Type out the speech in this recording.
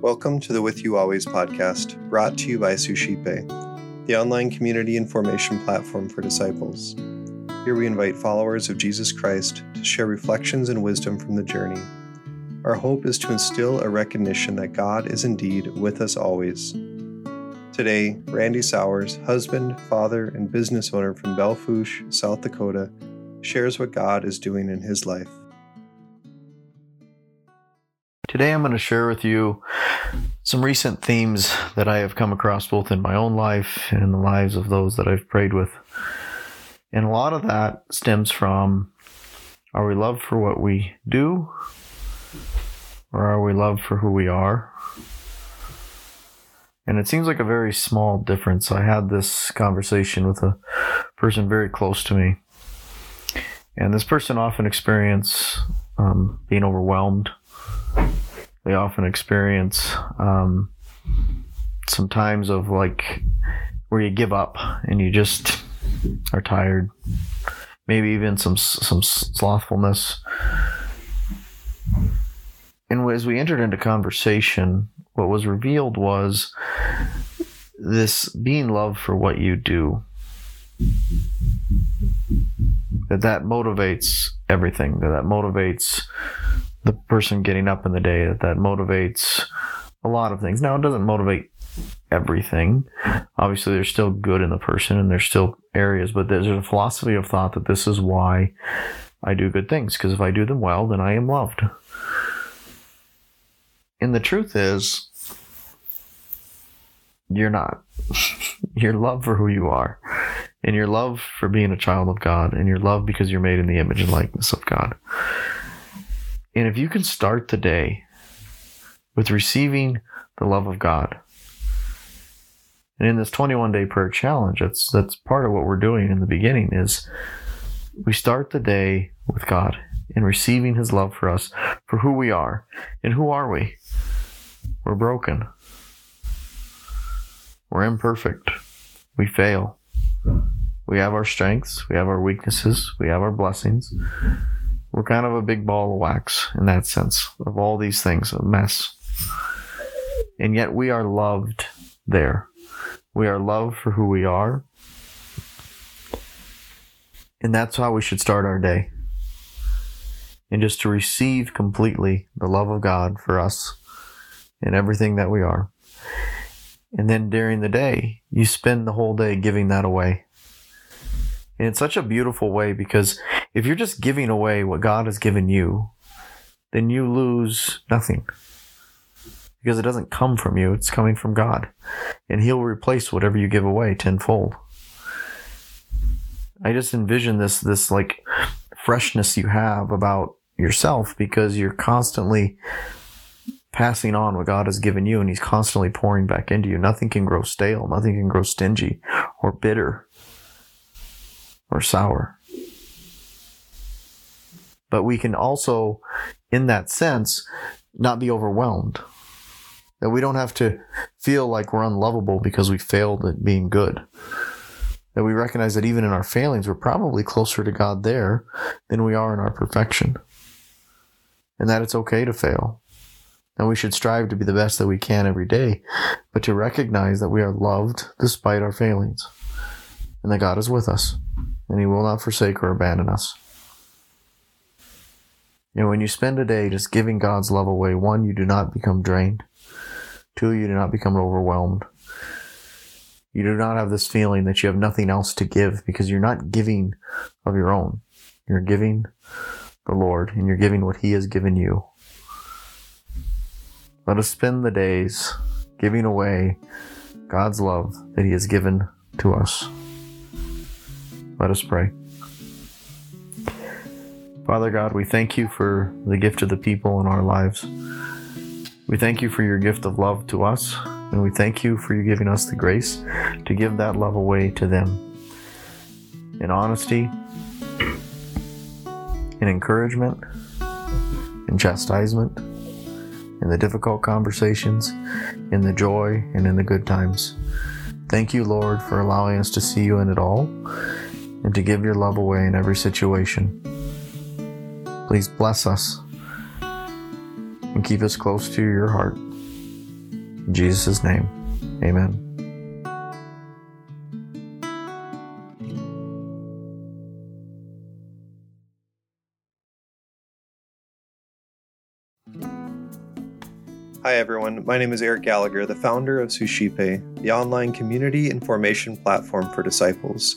Welcome to the With You Always podcast, brought to you by Suscipe, the online community and formation platform for disciples. Here we invite followers of Jesus Christ to share reflections and wisdom from the journey. Our hope is to instill a recognition that God is indeed with us always. Today, Randy Sowers, husband, father, and business owner from Belle Fourche, South Dakota, shares what God is doing in his life. Today, I'm going to share with you some recent themes that I have come across both in my own life and in the lives of those that I've prayed with. And a lot of that stems from are we loved for what we do, or are we loved for who we are? And it seems like a very small difference. I had this conversation with a person very close to me. And this person often experience um, being overwhelmed they often experience um, some times of like where you give up and you just are tired. Maybe even some some slothfulness. And as we entered into conversation what was revealed was this being loved for what you do that that motivates everything that that motivates the person getting up in the day that that motivates a lot of things. Now, it doesn't motivate everything. Obviously, there's still good in the person and there's still areas, but there's a philosophy of thought that this is why I do good things, because if I do them well, then I am loved. And the truth is, you're not. your love for who you are, and your love for being a child of God, and your love because you're made in the image and likeness of God. And if you can start the day with receiving the love of God, and in this 21 day prayer challenge, that's that's part of what we're doing in the beginning is we start the day with God and receiving his love for us for who we are. And who are we? We're broken. We're imperfect. We fail. We have our strengths, we have our weaknesses, we have our blessings. We're kind of a big ball of wax in that sense of all these things, a mess. And yet we are loved there. We are loved for who we are. And that's how we should start our day. And just to receive completely the love of God for us and everything that we are. And then during the day, you spend the whole day giving that away. And it's such a beautiful way because if you're just giving away what God has given you, then you lose nothing. Because it doesn't come from you, it's coming from God. And He'll replace whatever you give away tenfold. I just envision this this like freshness you have about yourself because you're constantly passing on what God has given you and He's constantly pouring back into you. Nothing can grow stale, nothing can grow stingy or bitter or sour. But we can also, in that sense, not be overwhelmed. That we don't have to feel like we're unlovable because we failed at being good. That we recognize that even in our failings, we're probably closer to God there than we are in our perfection. And that it's okay to fail. And we should strive to be the best that we can every day, but to recognize that we are loved despite our failings and that God is with us and He will not forsake or abandon us. You know, when you spend a day just giving God's love away, one, you do not become drained. Two, you do not become overwhelmed. You do not have this feeling that you have nothing else to give because you're not giving of your own. You're giving the Lord and you're giving what He has given you. Let us spend the days giving away God's love that He has given to us. Let us pray. Father God, we thank you for the gift of the people in our lives. We thank you for your gift of love to us, and we thank you for you giving us the grace to give that love away to them. In honesty, in encouragement, in chastisement, in the difficult conversations, in the joy, and in the good times. Thank you, Lord, for allowing us to see you in it all and to give your love away in every situation. Please bless us. and keep us close to your heart. In Jesus' name, amen. Hi, everyone. My name is Eric Gallagher, the founder of Suscipe, the online community and formation platform for disciples.